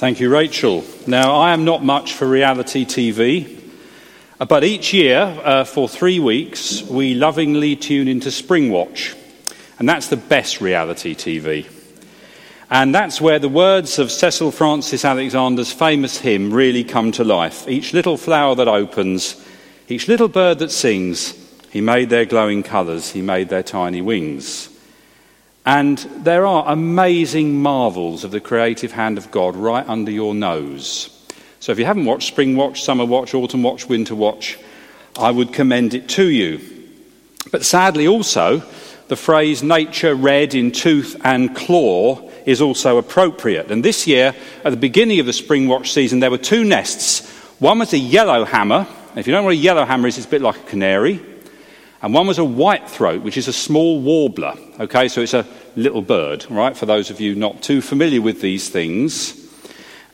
Thank you, Rachel. Now, I am not much for reality TV, uh, but each year, uh, for three weeks, we lovingly tune into Springwatch, and that's the best reality TV. And that's where the words of Cecil Frances Alexander's famous hymn really come to life. Each little flower that opens, each little bird that sings, he made their glowing colours, he made their tiny wings. And there are amazing marvels of the creative hand of God right under your nose. So if you haven't watched Spring Watch, Summer Watch, Autumn Watch, Winter Watch, I would commend it to you. But sadly, also, the phrase nature red in tooth and claw is also appropriate. And this year, at the beginning of the Spring Watch season, there were two nests. One was a yellow hammer. If you don't know what a yellow hammer is, it's a bit like a canary. And one was a white throat, which is a small warbler. Okay, so it's a little bird, right, for those of you not too familiar with these things.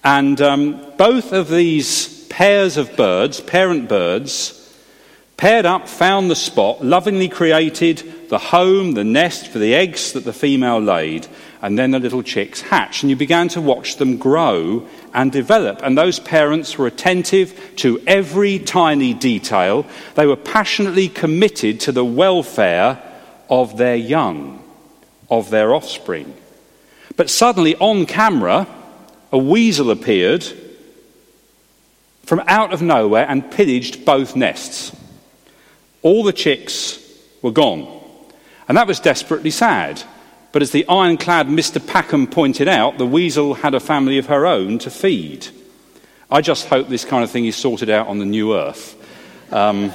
And um, both of these pairs of birds, parent birds, paired up, found the spot, lovingly created the home, the nest for the eggs that the female laid, and then the little chicks hatched. And you began to watch them grow and develop. And those parents were attentive to every tiny detail. They were passionately committed to the welfare of their young, of their offspring. But suddenly, on camera, a weasel appeared from out of nowhere and pillaged both nests. All the chicks were gone. And that was desperately sad. But as the ironclad Mr. Packham pointed out, the weasel had a family of her own to feed. I just hope this kind of thing is sorted out on the new earth. Um,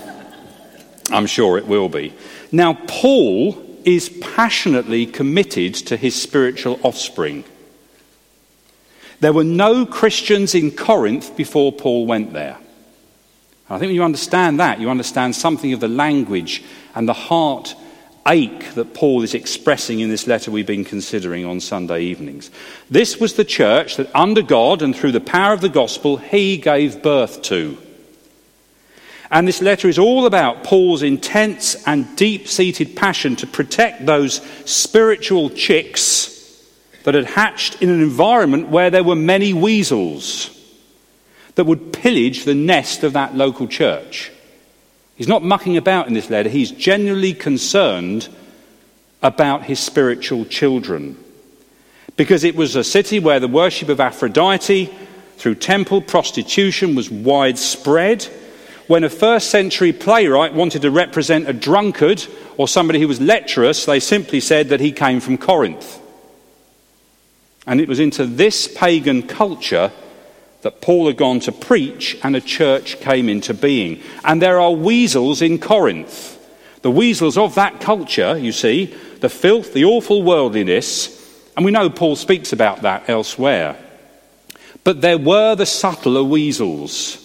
I'm sure it will be. Now, Paul is passionately committed to his spiritual offspring. There were no Christians in Corinth before Paul went there. I think when you understand that, you understand something of the language and the heart ache that Paul is expressing in this letter we've been considering on Sunday evenings. This was the church that, under God and through the power of the gospel, he gave birth to. And this letter is all about Paul's intense and deep seated passion to protect those spiritual chicks that had hatched in an environment where there were many weasels that would pillage the nest of that local church. He's not mucking about in this letter, he's genuinely concerned about his spiritual children. Because it was a city where the worship of Aphrodite through temple prostitution was widespread. When a first century playwright wanted to represent a drunkard or somebody who was lecherous, they simply said that he came from Corinth. And it was into this pagan culture that Paul had gone to preach, and a church came into being. And there are weasels in Corinth. The weasels of that culture, you see, the filth, the awful worldliness, and we know Paul speaks about that elsewhere. But there were the subtler weasels,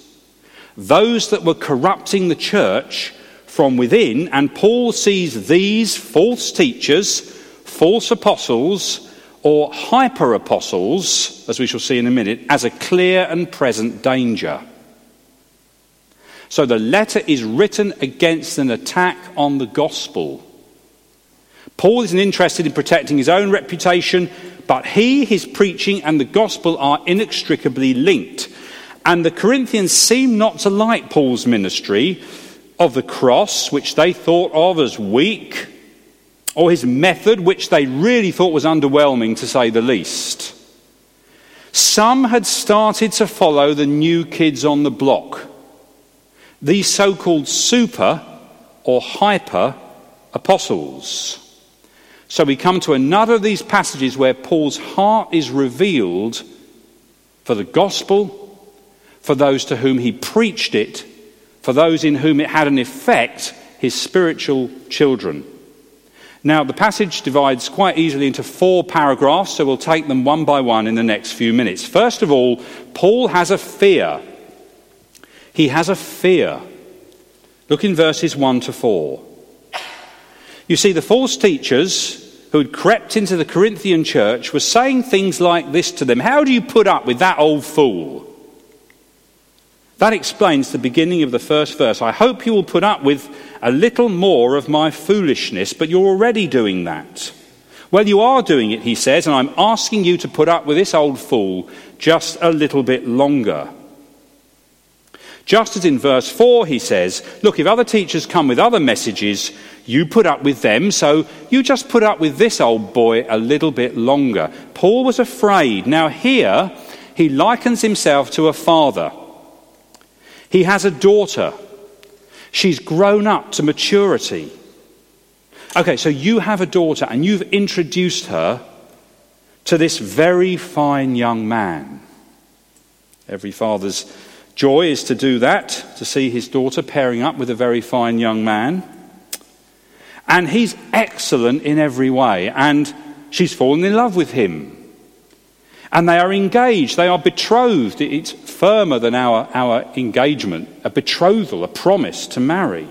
those that were corrupting the church from within, and Paul sees these false teachers, false apostles, or hyper apostles, as we shall see in a minute, as a clear and present danger. So the letter is written against an attack on the gospel. Paul isn't interested in protecting his own reputation, but he, his preaching, and the gospel are inextricably linked. And the Corinthians seem not to like Paul's ministry of the cross, which they thought of as weak or his method, which they really thought was underwhelming to say the least. Some had started to follow the new kids on the block, these so called super or hyper apostles. So we come to another of these passages where Paul's heart is revealed for the gospel, for those to whom he preached it, for those in whom it had an effect, his spiritual children. Now, the passage divides quite easily into four paragraphs, so we'll take them one by one in the next few minutes. First of all, Paul has a fear. He has a fear. Look in verses 1 to 4. You see, the false teachers who had crept into the Corinthian church were saying things like this to them How do you put up with that old fool? That explains the beginning of the first verse. I hope you will put up with a little more of my foolishness, but you're already doing that. Well, you are doing it, he says, and I'm asking you to put up with this old fool just a little bit longer. Just as in verse 4, he says, Look, if other teachers come with other messages, you put up with them, so you just put up with this old boy a little bit longer. Paul was afraid. Now, here, he likens himself to a father. He has a daughter. She's grown up to maturity. Okay, so you have a daughter and you've introduced her to this very fine young man. Every father's joy is to do that, to see his daughter pairing up with a very fine young man. And he's excellent in every way, and she's fallen in love with him. And they are engaged, they are betrothed. It's firmer than our, our engagement, a betrothal, a promise to marry.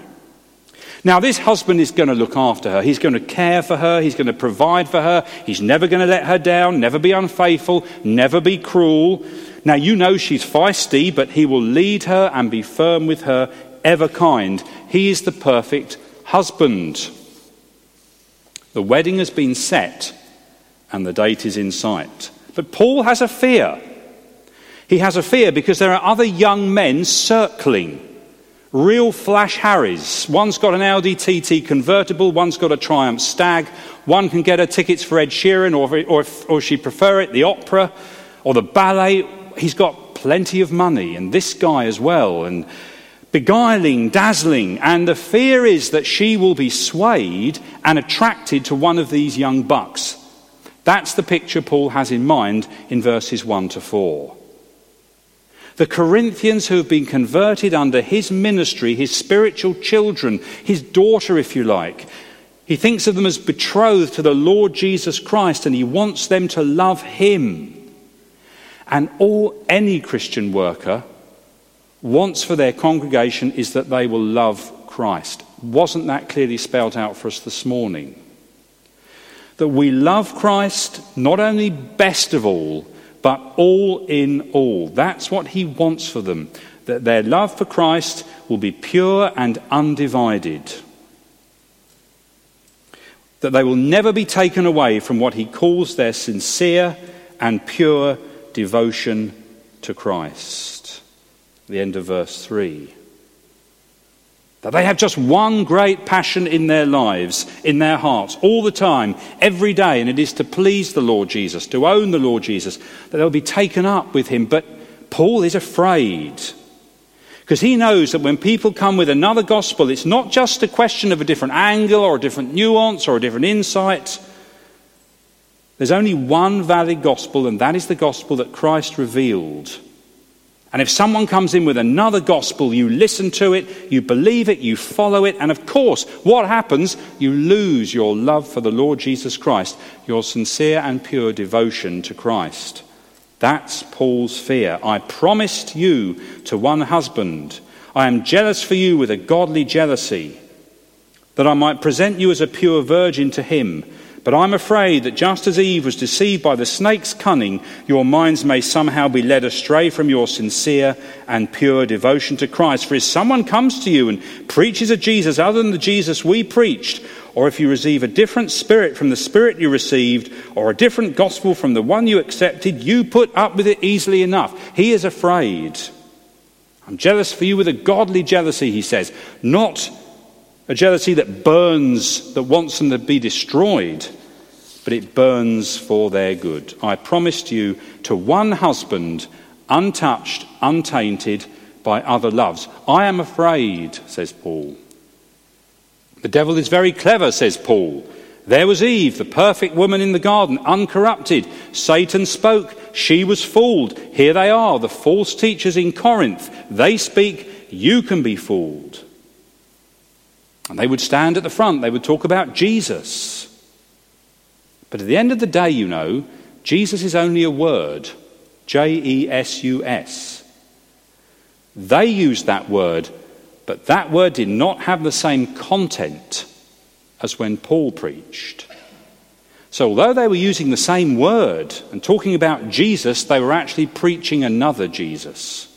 Now, this husband is going to look after her. He's going to care for her. He's going to provide for her. He's never going to let her down, never be unfaithful, never be cruel. Now, you know she's feisty, but he will lead her and be firm with her, ever kind. He is the perfect husband. The wedding has been set and the date is in sight. But Paul has a fear. He has a fear because there are other young men circling, real flash Harrys. One's got an Audi TT convertible, one's got a Triumph Stag, one can get her tickets for Ed Sheeran, or, or, if, or she prefer it, the opera or the ballet. He's got plenty of money, and this guy as well. And beguiling, dazzling, and the fear is that she will be swayed and attracted to one of these young bucks. That's the picture Paul has in mind in verses 1 to 4. The Corinthians who have been converted under his ministry, his spiritual children, his daughter, if you like, he thinks of them as betrothed to the Lord Jesus Christ and he wants them to love him. And all any Christian worker wants for their congregation is that they will love Christ. Wasn't that clearly spelled out for us this morning? That we love Christ not only best of all, but all in all. That's what he wants for them. That their love for Christ will be pure and undivided. That they will never be taken away from what he calls their sincere and pure devotion to Christ the end of verse 3. That they have just one great passion in their lives, in their hearts, all the time, every day, and it is to please the Lord Jesus, to own the Lord Jesus, that they'll be taken up with him. But Paul is afraid. Because he knows that when people come with another gospel, it's not just a question of a different angle or a different nuance or a different insight. There's only one valid gospel, and that is the gospel that Christ revealed. And if someone comes in with another gospel, you listen to it, you believe it, you follow it, and of course, what happens? You lose your love for the Lord Jesus Christ, your sincere and pure devotion to Christ. That's Paul's fear. I promised you to one husband. I am jealous for you with a godly jealousy, that I might present you as a pure virgin to him. But I'm afraid that just as Eve was deceived by the snake's cunning, your minds may somehow be led astray from your sincere and pure devotion to Christ. For if someone comes to you and preaches a Jesus other than the Jesus we preached, or if you receive a different spirit from the spirit you received, or a different gospel from the one you accepted, you put up with it easily enough. He is afraid. I'm jealous for you with a godly jealousy, he says, not a jealousy that burns, that wants them to be destroyed, but it burns for their good. I promised you to one husband, untouched, untainted by other loves. I am afraid, says Paul. The devil is very clever, says Paul. There was Eve, the perfect woman in the garden, uncorrupted. Satan spoke, she was fooled. Here they are, the false teachers in Corinth. They speak, you can be fooled. And they would stand at the front, they would talk about Jesus. But at the end of the day, you know, Jesus is only a word J E S U S. They used that word, but that word did not have the same content as when Paul preached. So, although they were using the same word and talking about Jesus, they were actually preaching another Jesus.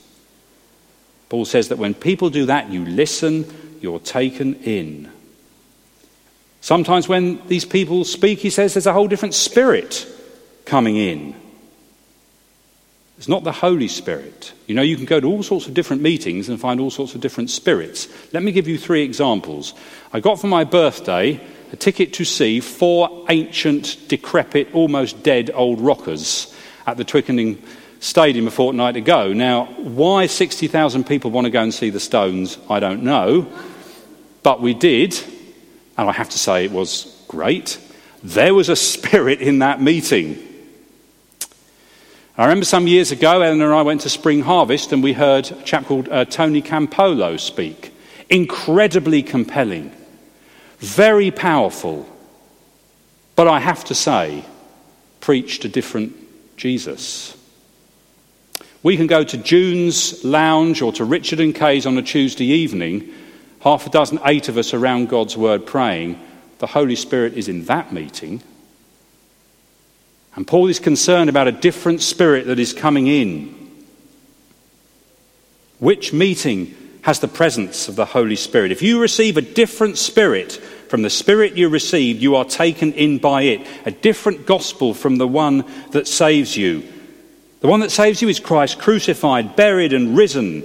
Paul says that when people do that, you listen, you're taken in. Sometimes when these people speak, he says there's a whole different spirit coming in. It's not the Holy Spirit. You know, you can go to all sorts of different meetings and find all sorts of different spirits. Let me give you three examples. I got for my birthday a ticket to see four ancient, decrepit, almost dead old rockers at the Twickenham Stadium a fortnight ago. Now, why 60,000 people want to go and see the Stones, I don't know. But we did, and I have to say it was great. There was a spirit in that meeting. I remember some years ago, Eleanor and I went to Spring Harvest and we heard a chap called uh, Tony Campolo speak. Incredibly compelling, very powerful, but I have to say, preached a different Jesus. We can go to June's Lounge or to Richard and Kay's on a Tuesday evening, half a dozen, eight of us around God's Word praying. The Holy Spirit is in that meeting. And Paul is concerned about a different spirit that is coming in. Which meeting has the presence of the Holy Spirit? If you receive a different spirit from the spirit you received, you are taken in by it. A different gospel from the one that saves you. The one that saves you is Christ crucified, buried, and risen,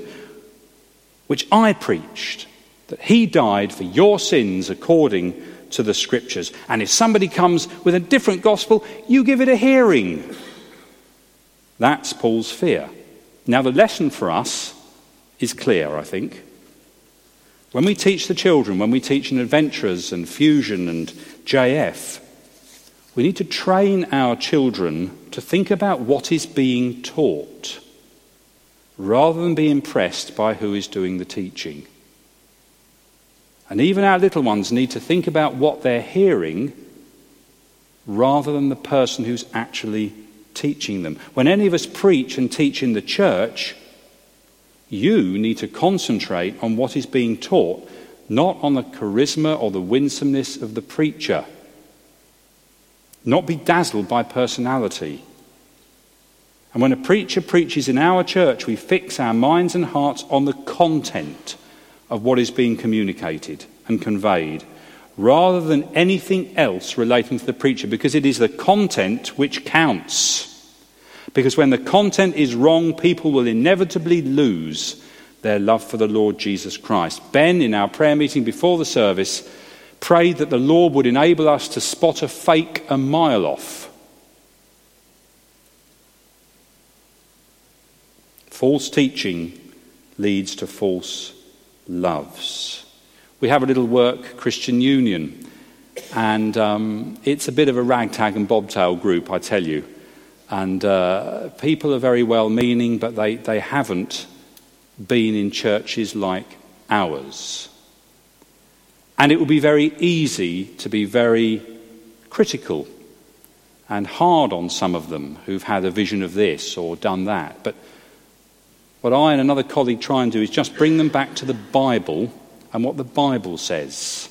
which I preached, that he died for your sins according to the scriptures. And if somebody comes with a different gospel, you give it a hearing. That's Paul's fear. Now, the lesson for us is clear, I think. When we teach the children, when we teach in adventurers and fusion and JF, we need to train our children to think about what is being taught rather than be impressed by who is doing the teaching. And even our little ones need to think about what they're hearing rather than the person who's actually teaching them. When any of us preach and teach in the church, you need to concentrate on what is being taught, not on the charisma or the winsomeness of the preacher. Not be dazzled by personality. And when a preacher preaches in our church, we fix our minds and hearts on the content of what is being communicated and conveyed rather than anything else relating to the preacher because it is the content which counts. Because when the content is wrong, people will inevitably lose their love for the Lord Jesus Christ. Ben, in our prayer meeting before the service, prayed that the Lord would enable us to spot a fake a mile off. False teaching leads to false loves. We have a little work, Christian Union, and um, it's a bit of a ragtag and bobtail group, I tell you. And uh, people are very well meaning, but they, they haven't been in churches like ours. And it would be very easy to be very critical and hard on some of them who've had a vision of this or done that. But what I and another colleague try and do is just bring them back to the Bible and what the Bible says.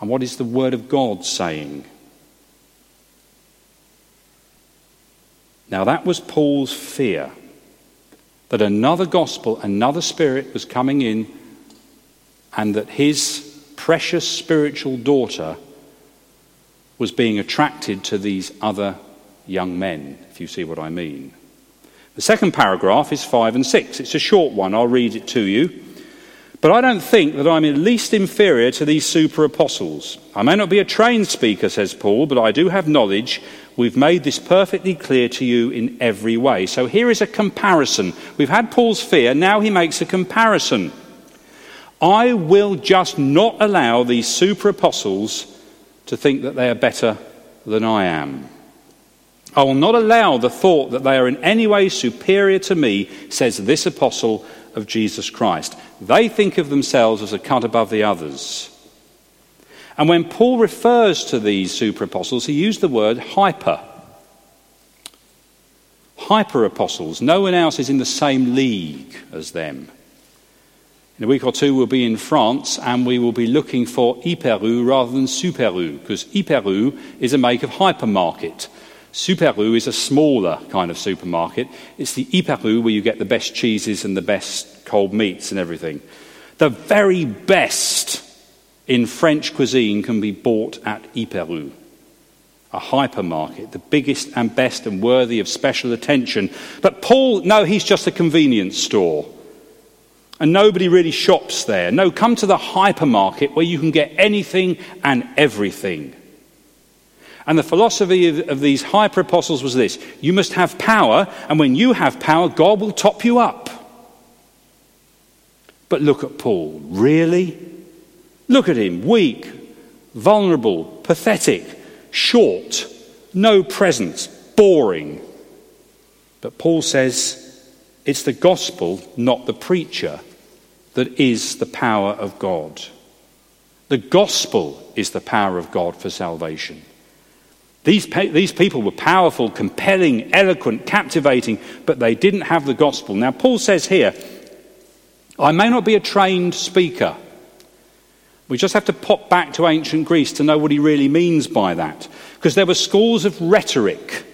And what is the Word of God saying? Now, that was Paul's fear that another gospel, another spirit was coming in, and that his precious spiritual daughter was being attracted to these other young men, if you see what I mean. The second paragraph is 5 and 6. It's a short one. I'll read it to you. But I don't think that I'm in least inferior to these super apostles. I may not be a trained speaker, says Paul, but I do have knowledge. We've made this perfectly clear to you in every way. So here is a comparison. We've had Paul's fear, now he makes a comparison. I will just not allow these super apostles to think that they are better than I am. I will not allow the thought that they are in any way superior to me, says this apostle of Jesus Christ. They think of themselves as a cut above the others. And when Paul refers to these super apostles, he used the word hyper. Hyper apostles. No one else is in the same league as them. In a week or two, we'll be in France and we will be looking for Hyper U rather than Super U, because Hyper U is a make of hypermarket. Super U is a smaller kind of supermarket. It's the Hyper U where you get the best cheeses and the best cold meats and everything. The very best in French cuisine can be bought at Hyper a hypermarket, the biggest and best and worthy of special attention. But Paul, no, he's just a convenience store. And nobody really shops there. No, come to the hypermarket where you can get anything and everything. And the philosophy of, of these hyper apostles was this you must have power, and when you have power, God will top you up. But look at Paul. Really? Look at him weak, vulnerable, pathetic short, no presence, boring. But Paul says it's the gospel, not the preacher, that is the power of God. The gospel is the power of God for salvation. These, these people were powerful, compelling, eloquent, captivating, but they didn't have the gospel. Now, Paul says here, I may not be a trained speaker. We just have to pop back to ancient Greece to know what he really means by that. Because there were schools of rhetoric.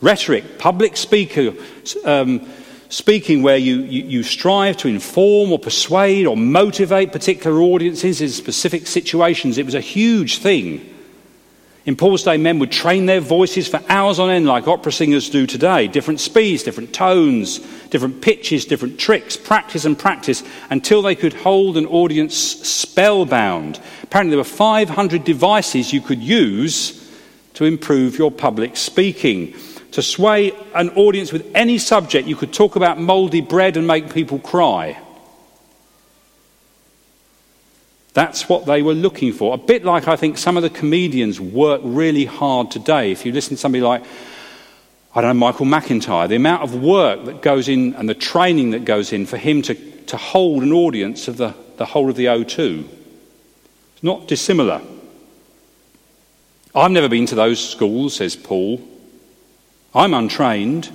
Rhetoric, public speaker, um, speaking where you, you, you strive to inform or persuade or motivate particular audiences in specific situations. It was a huge thing. In Paul's day, men would train their voices for hours on end, like opera singers do today. Different speeds, different tones, different pitches, different tricks, practice and practice, until they could hold an audience spellbound. Apparently, there were 500 devices you could use to improve your public speaking. To sway an audience with any subject, you could talk about mouldy bread and make people cry. That's what they were looking for. A bit like I think some of the comedians work really hard today. If you listen to somebody like, I don't know, Michael McIntyre, the amount of work that goes in and the training that goes in for him to, to hold an audience of the, the whole of the O2. It's not dissimilar. I've never been to those schools, says Paul. I'm untrained.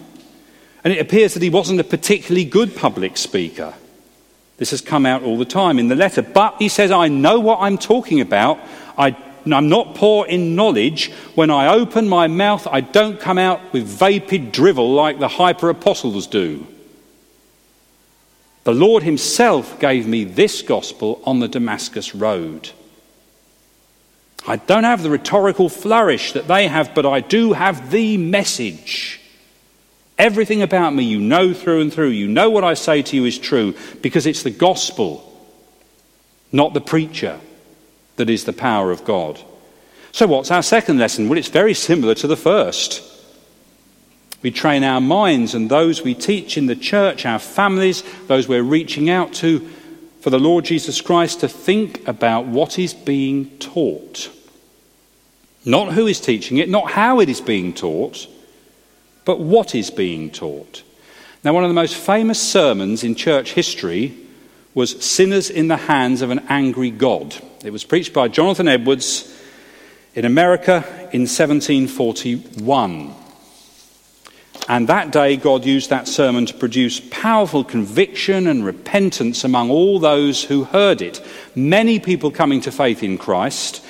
And it appears that he wasn't a particularly good public speaker. This has come out all the time in the letter. But he says, I know what I'm talking about. I, am not poor in knowledge. When I open my mouth, I don't come out with vapid drivel like the hyper apostles do. The Lord Himself gave me this gospel on the Damascus Road. I don't have the rhetorical flourish that they have, but I do have the message. Everything about me you know through and through. You know what I say to you is true because it's the gospel, not the preacher, that is the power of God. So, what's our second lesson? Well, it's very similar to the first. We train our minds and those we teach in the church, our families, those we're reaching out to for the Lord Jesus Christ to think about what is being taught. Not who is teaching it, not how it is being taught, but what is being taught. Now, one of the most famous sermons in church history was Sinners in the Hands of an Angry God. It was preached by Jonathan Edwards in America in 1741. And that day, God used that sermon to produce powerful conviction and repentance among all those who heard it. Many people coming to faith in Christ.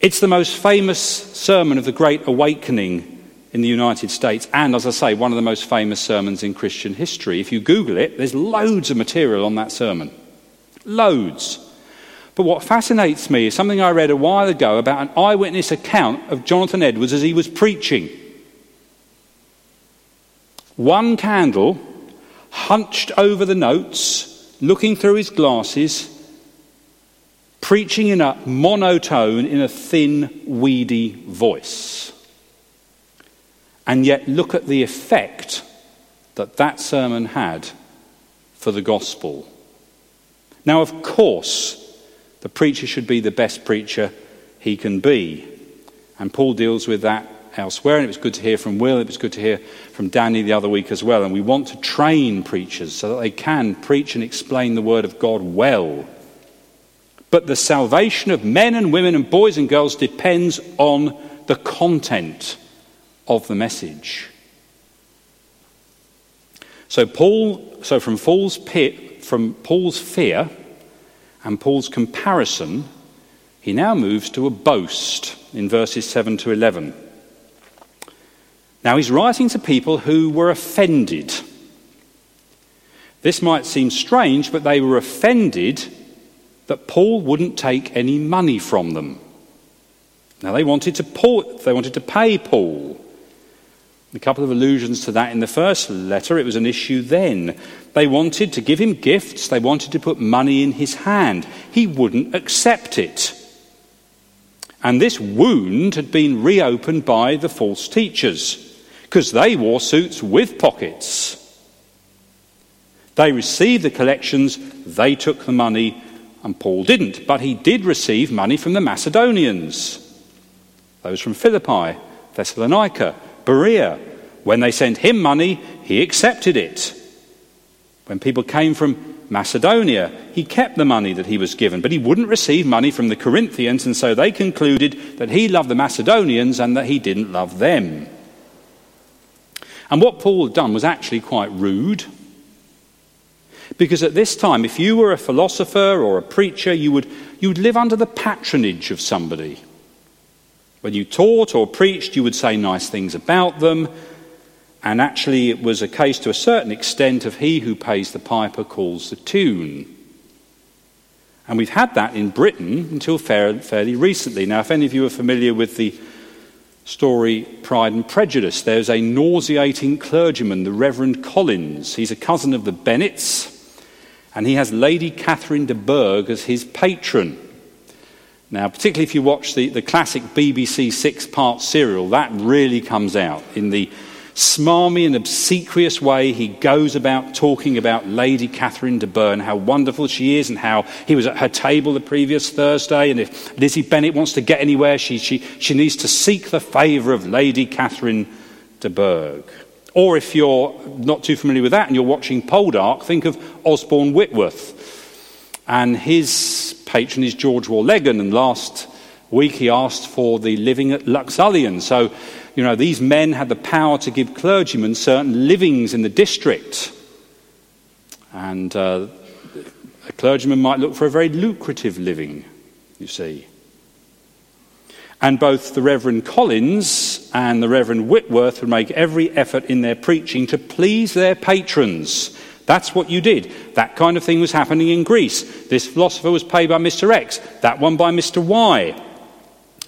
It's the most famous sermon of the Great Awakening in the United States, and as I say, one of the most famous sermons in Christian history. If you Google it, there's loads of material on that sermon. Loads. But what fascinates me is something I read a while ago about an eyewitness account of Jonathan Edwards as he was preaching. One candle, hunched over the notes, looking through his glasses, preaching in a monotone, in a thin, weedy voice. And yet, look at the effect that that sermon had for the gospel. Now, of course, the preacher should be the best preacher he can be. And Paul deals with that elsewhere. And it was good to hear from Will, it was good to hear from Danny the other week as well. And we want to train preachers so that they can preach and explain the Word of God well. But the salvation of men and women and boys and girls depends on the content of the message. So Paul, so from Paul's pit, from Paul's fear and Paul's comparison, he now moves to a boast in verses 7 to 11. Now he's writing to people who were offended. This might seem strange, but they were offended that Paul wouldn't take any money from them. Now they wanted to, Paul, they wanted to pay Paul. A couple of allusions to that in the first letter. It was an issue then. They wanted to give him gifts, they wanted to put money in his hand. He wouldn't accept it. And this wound had been reopened by the false teachers because they wore suits with pockets. They received the collections, they took the money, and Paul didn't. But he did receive money from the Macedonians, those from Philippi, Thessalonica, Berea. When they sent him money, he accepted it. When people came from Macedonia, he kept the money that he was given, but he wouldn't receive money from the Corinthians, and so they concluded that he loved the Macedonians and that he didn't love them. And what Paul had done was actually quite rude. Because at this time, if you were a philosopher or a preacher, you would, you would live under the patronage of somebody. When you taught or preached, you would say nice things about them. And actually, it was a case to a certain extent of he who pays the piper calls the tune. And we've had that in Britain until fairly recently. Now, if any of you are familiar with the story Pride and Prejudice, there's a nauseating clergyman, the Reverend Collins. He's a cousin of the Bennets, and he has Lady Catherine de Bourgh as his patron. Now, particularly if you watch the, the classic BBC six part serial, that really comes out in the smarmy and obsequious way he goes about talking about Lady Catherine de Bourgh how wonderful she is and how he was at her table the previous Thursday. And if Lizzie Bennet wants to get anywhere, she, she, she needs to seek the favour of Lady Catherine de Bourgh. Or if you're not too familiar with that and you're watching Poldark, think of Osborne Whitworth. And his patron is George Warlegan. And last week he asked for the living at Luxulyan. So you know, these men had the power to give clergymen certain livings in the district. And uh, a clergyman might look for a very lucrative living, you see. And both the Reverend Collins and the Reverend Whitworth would make every effort in their preaching to please their patrons. That's what you did. That kind of thing was happening in Greece. This philosopher was paid by Mr. X, that one by Mr. Y.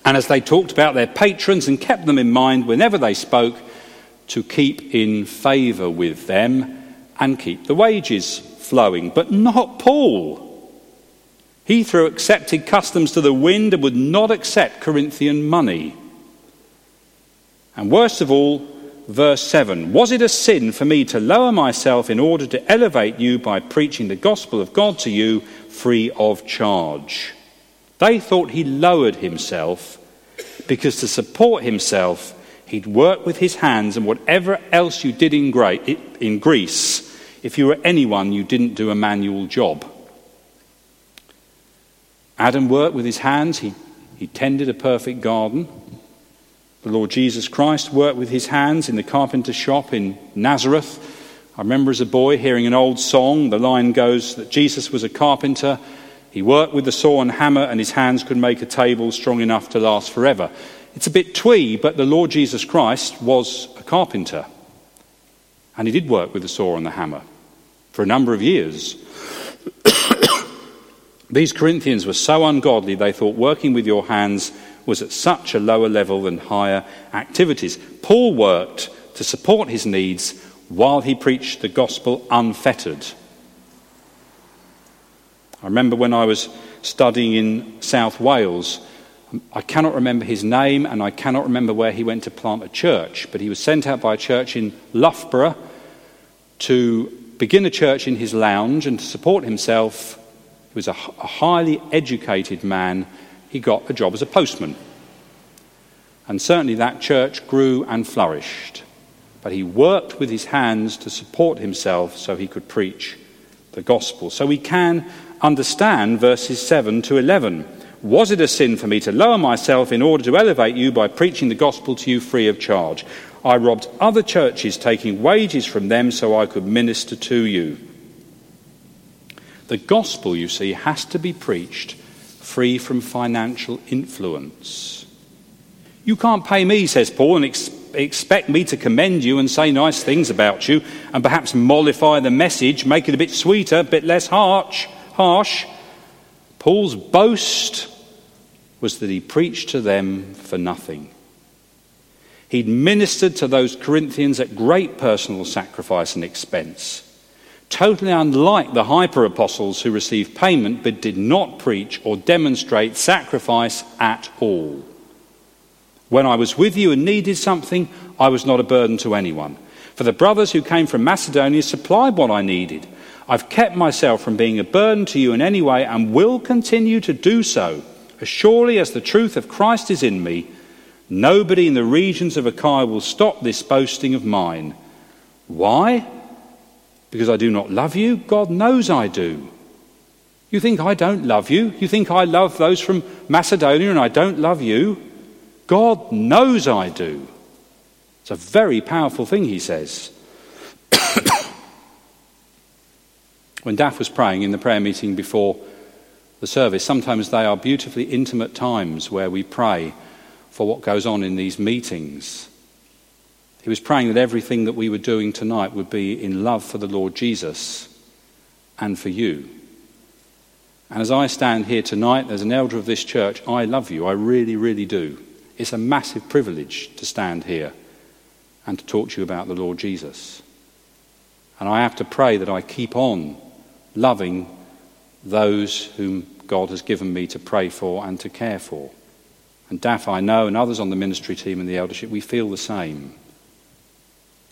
And as they talked about their patrons and kept them in mind whenever they spoke, to keep in favour with them and keep the wages flowing. But not Paul. He threw accepted customs to the wind and would not accept Corinthian money. And worst of all, verse 7 Was it a sin for me to lower myself in order to elevate you by preaching the gospel of God to you free of charge? They thought he lowered himself because to support himself, he'd work with his hands, and whatever else you did in, Greece, if you were anyone, you didn't do a manual job. Adam worked with his hands, he, he tended a perfect garden. The Lord Jesus Christ worked with his hands in the carpenter's shop in Nazareth. I remember as a boy hearing an old song. The line goes that Jesus was a carpenter he worked with the saw and hammer, and his hands could make a table strong enough to last forever. It's a bit twee, but the Lord Jesus Christ was a carpenter. And he did work with the saw and the hammer for a number of years. These Corinthians were so ungodly, they thought working with your hands was at such a lower level than higher activities. Paul worked to support his needs while he preached the gospel unfettered. I remember when I was studying in South Wales, I cannot remember his name and I cannot remember where he went to plant a church, but he was sent out by a church in Loughborough to begin a church in his lounge and to support himself. He was a, highly educated man. He got a job as a postman. And certainly that church grew and flourished. But he worked with his hands to support himself so he could preach the gospel. So we can understand verses 7 to 11. Was it a sin for me to lower myself in order to elevate you by preaching the gospel to you free of charge? I robbed other churches, taking wages from them so I could minister to you. The gospel, you see, has to be preached free from financial influence. You can't pay me, says Paul, and ex- expect me to commend you and say nice things about you and perhaps mollify the message, make it a bit sweeter, a bit less harsh harsh, Paul's boast was that he preached to them for nothing. He'd ministered to those Corinthians at great personal sacrifice and expense, totally unlike the hyper apostles who received payment but did not preach or demonstrate sacrifice at all. When I was with you and needed something, I was not a burden to anyone. For the brothers who came from Macedonia supplied what I needed. I've kept myself from being a burden to you in any way and will continue to do so, as surely as the truth of Christ is in me Nobody in the regions of Achaia will stop this boasting of mine. Why? Because I do not love you? God knows I do. You think I don't love you? You think I love those from Macedonia and I don't love you? God knows I do. It's a very powerful thing, he says. when Daff was praying in the prayer meeting before the service, sometimes they are beautifully intimate times where we pray for what goes on in these meetings. He was praying that everything that we were doing tonight would be in love for the Lord Jesus and for you. And as I stand here tonight as an elder of this church, I love you. I really, really do. It's a massive privilege to stand here and to talk to you about the Lord Jesus. And I have to pray that I keep on loving those whom God has given me to pray for and to care for. And Daff, I know, and others on the ministry team and the eldership, we feel the same.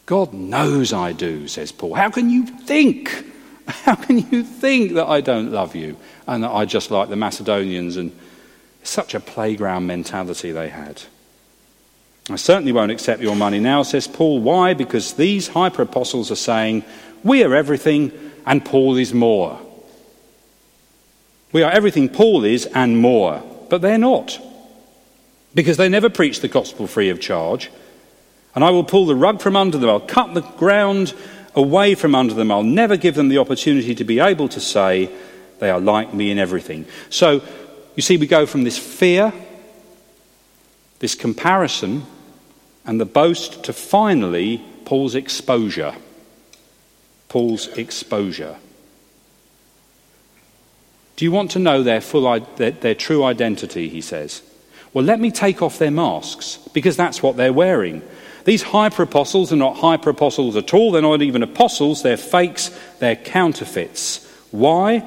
God knows I do, says Paul. How can you think? How can you think that I don't love you and that I just like the Macedonians? And such a playground mentality they had. I certainly won't accept your money now, says Paul. Why? Because these hyper apostles are saying, We are everything and Paul is more. We are everything Paul is and more. But they're not because they never preach the gospel free of charge. And I will pull the rug from under them. I'll cut the ground away from under them. I'll never give them the opportunity to be able to say they are like me in everything. So, you see, we go from this fear, this comparison, and the boast to finally Paul's exposure. Paul's exposure. Do you want to know their, full, their, their true identity? He says. Well, let me take off their masks because that's what they're wearing. These hyper apostles are not hyper apostles at all. They're not even apostles. They're fakes. They're counterfeits. Why?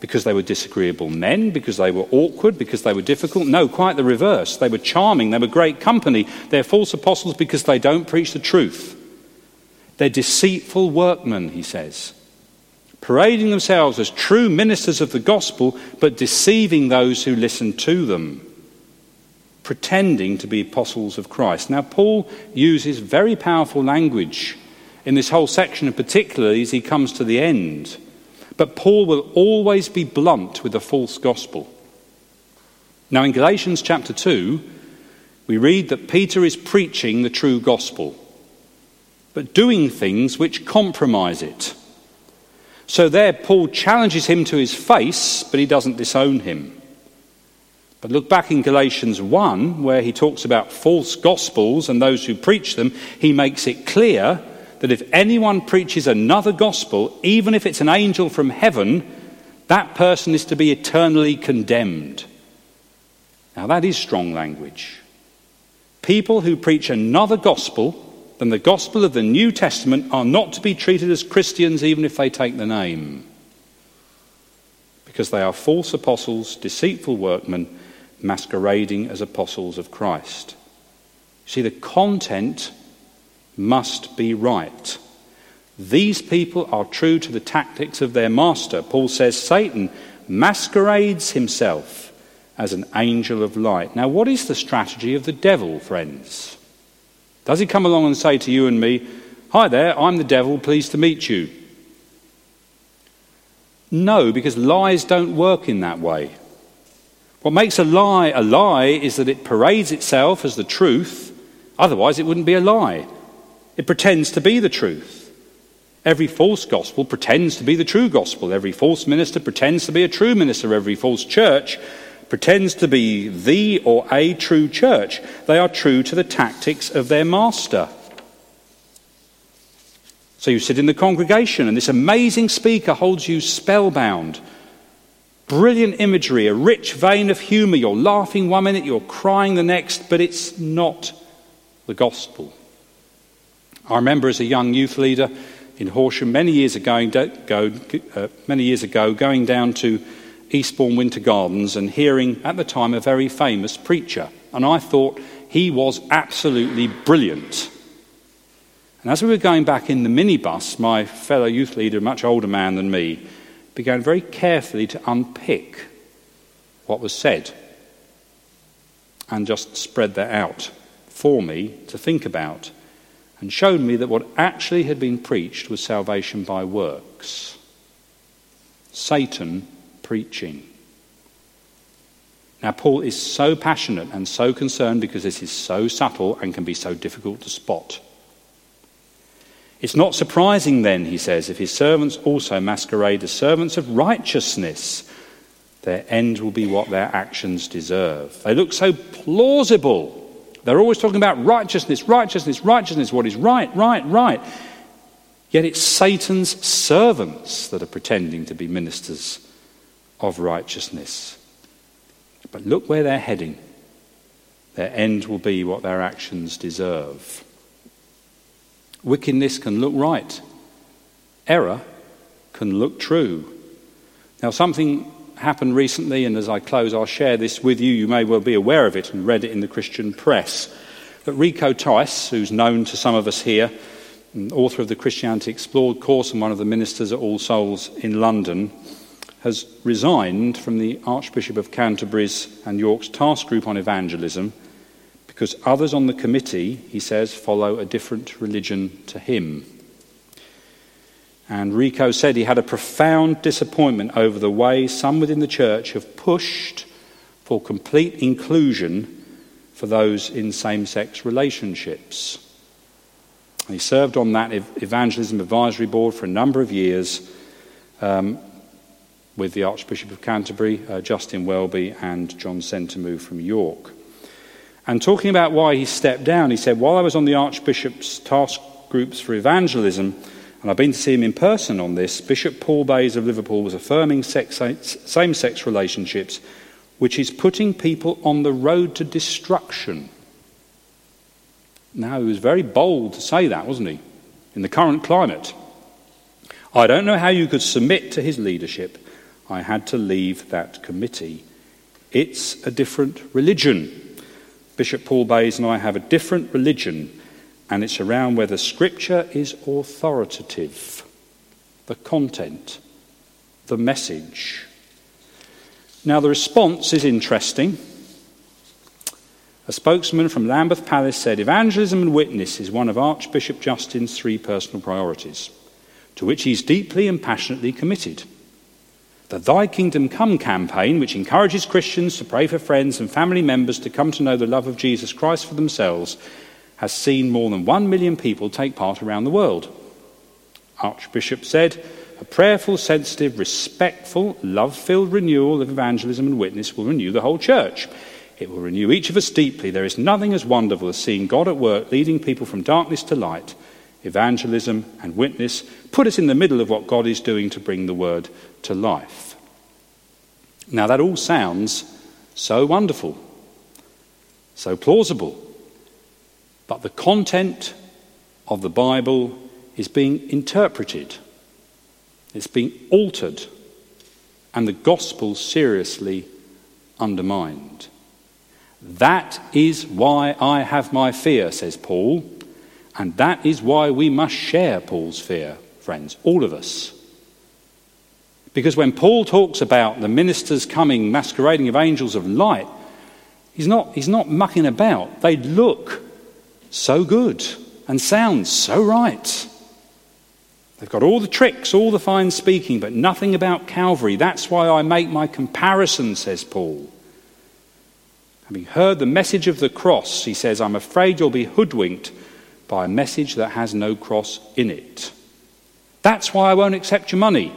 Because they were disagreeable men, because they were awkward, because they were difficult. No, quite the reverse. They were charming. They were great company. They're false apostles because they don't preach the truth. They're deceitful workmen, he says, parading themselves as true ministers of the gospel, but deceiving those who listen to them pretending to be apostles of Christ. Now, Paul uses very powerful language in this whole section, and particularly as he comes to the end. But Paul will always be blunt with the false gospel. Now, in Galatians chapter 2, we read that Peter is preaching the true gospel, but doing things which compromise it. So, there, Paul challenges him to his face, but he doesn't disown him. But look back in Galatians 1, where he talks about false gospels and those who preach them. He makes it clear that if anyone preaches another gospel, even if it's an angel from heaven, that person is to be eternally condemned. Now, that is strong language. People who preach another gospel than the gospel of the New Testament are not to be treated as Christians, even if they take the name, because they are false apostles, deceitful workmen masquerading as apostles of Christ. See, the content must be right. These people are true to the tactics of their master. Paul says Satan masquerades himself as an angel of light. Now, what is the strategy of the devil, friends? Does he come along and say to you and me, Hi there, I'm the devil, pleased to meet you? No, because lies don't work in that way. What makes a lie a lie is that it parades itself as the truth, otherwise, it wouldn't be a lie. It pretends to be the truth. Every false gospel pretends to be the true gospel. Every false minister pretends to be a true minister. Every false church pretends to be the or a true church. They are true to the tactics of their master. So you sit in the congregation, and this amazing speaker holds you spellbound Brilliant imagery, a rich vein of humour. You're laughing one minute, you're crying the next, but it's not the gospel. I remember as a young youth leader in Horsham many years ago, go, uh, many years ago going down to Eastbourne Winter Gardens and hearing at the time a very famous preacher. And I thought he was absolutely brilliant. And as we were going back in the minibus, my fellow youth leader, a much older man than me, began very carefully to unpick what was said and just spread that out for me to think about and showed me that what actually had been preached was salvation by works. Satan preaching. Now, Paul is so passionate and so concerned because this is so subtle and can be so difficult to spot. It's not surprising, then, he says, if his servants also masquerade as servants of righteousness. Their end will be what their actions deserve. They look so plausible. They're always talking about righteousness, righteousness, righteousness, what is right, right, right. Yet it's Satan's servants that are pretending to be ministers of righteousness. But look where they're heading. Their end will be what their actions deserve. Wickedness can look right, error can look true. Now, something happened recently, and as I close, I'll share this with you. You may well be aware of it and read it in the Christian press. That Rico Tice, who's known to some of us here, author of the Christianity Explored course and one of the ministers at All Souls in London, has resigned from the Archbishop of Canterbury's and York's task group on evangelism because others on the committee, he says, follow a different religion to him. And Rico said he had a profound disappointment over the way some within the church have pushed for complete inclusion for those in same sex relationships. He served on that evangelism advisory board for a number of years um, with the Archbishop of Canterbury, uh, Justin Welby, and John Sentamu from York. And talking about why he stepped down, he said, While I was on the Archbishop's task groups for evangelism, and I've been to see him in person on this, Bishop Paul Bayes of Liverpool was affirming same sex relationships, which is putting people on the road to destruction. Now, he was very bold to say that, wasn't he? In the current climate. I don't know how you could submit to his leadership. I had to leave that committee. It's a different religion. Bishop Paul Bayes and I have a different religion, and it's around whether Scripture is authoritative, the content, the message. Now, the response is interesting. A spokesman from Lambeth Palace said evangelism and witness is one of Archbishop Justin's three personal priorities, to which he's deeply and passionately committed. The Thy Kingdom Come campaign, which encourages Christians to pray for friends and family members to come to know the love of Jesus Christ for themselves, has seen more than one million people take part around the world. Archbishop said, a prayerful, sensitive, respectful, love filled renewal of evangelism and witness will renew the whole church. It will renew each of us deeply. There is nothing as wonderful as seeing God at work, leading people from darkness to light. Evangelism and witness put us in the middle of what God is doing to bring the word to life. Now, that all sounds so wonderful, so plausible, but the content of the Bible is being interpreted, it's being altered, and the gospel seriously undermined. That is why I have my fear, says Paul, and that is why we must share Paul's fear, friends, all of us. Because when Paul talks about the ministers coming masquerading of angels of light, he's not, he's not mucking about. They look so good and sound so right. They've got all the tricks, all the fine speaking, but nothing about Calvary. That's why I make my comparison, says Paul. Having heard the message of the cross, he says, I'm afraid you'll be hoodwinked by a message that has no cross in it. That's why I won't accept your money.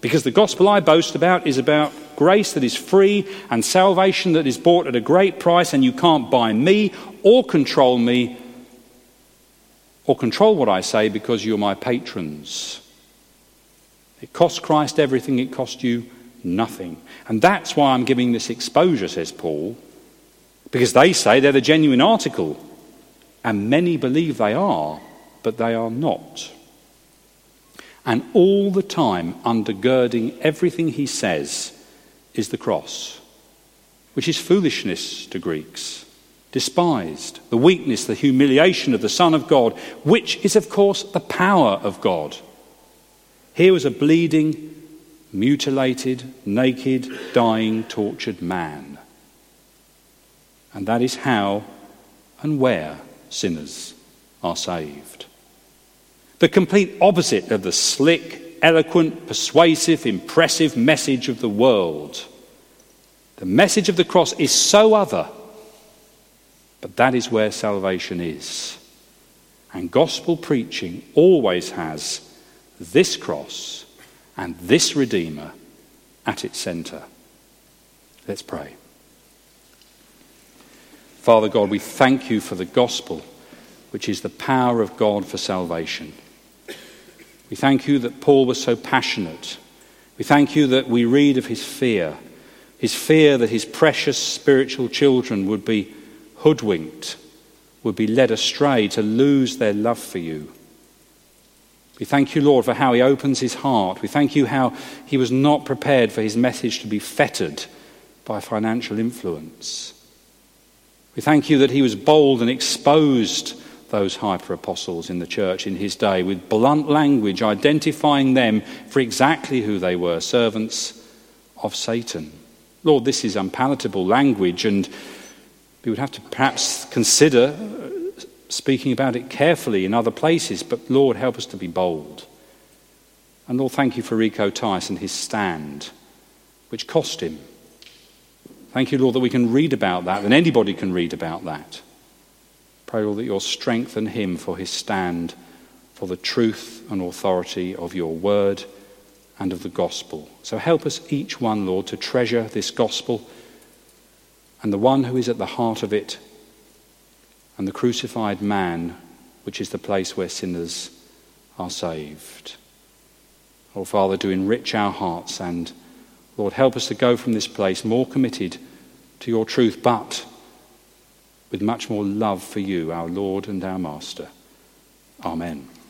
Because the gospel I boast about is about grace that is free and salvation that is bought at a great price, and you can't buy me or control me or control what I say because you're my patrons. It cost Christ everything, it cost you nothing. And that's why I'm giving this exposure, says Paul, because they say they're the genuine article. And many believe they are, but they are not. And all the time, undergirding everything he says, is the cross, which is foolishness to Greeks, despised, the weakness, the humiliation of the Son of God, which is, of course, the power of God. Here was a bleeding, mutilated, naked, dying, tortured man. And that is how and where sinners are saved. The complete opposite of the slick, eloquent, persuasive, impressive message of the world. The message of the cross is so other, but that is where salvation is. And gospel preaching always has this cross and this Redeemer at its centre. Let's pray. Father God, we thank you for the gospel, which is the power of God for salvation. We thank you that Paul was so passionate. We thank you that we read of his fear, his fear that his precious spiritual children would be hoodwinked, would be led astray to lose their love for you. We thank you, Lord, for how he opens his heart. We thank you how he was not prepared for his message to be fettered by financial influence. We thank you that he was bold and exposed those hyper apostles in the church in his day with blunt language, identifying them for exactly who they were servants of Satan. Lord, this is unpalatable language, and we would have to perhaps consider uh, speaking about it carefully in other places, but Lord, help us to be bold. And Lord, thank you for Rico Tice and his stand, which cost him. Thank you, Lord, that we can read about that, and anybody can read about that. Pray, Lord, that you'll strengthen him for his stand for the truth and authority of your word and of the gospel. So help us each one, Lord, to treasure this gospel and the one who is at the heart of it and the crucified man, which is the place where sinners are saved. Oh, Father, do enrich our hearts and, Lord, help us to go from this place more committed to your truth, but with much more love for you, our Lord and our Master. Amen.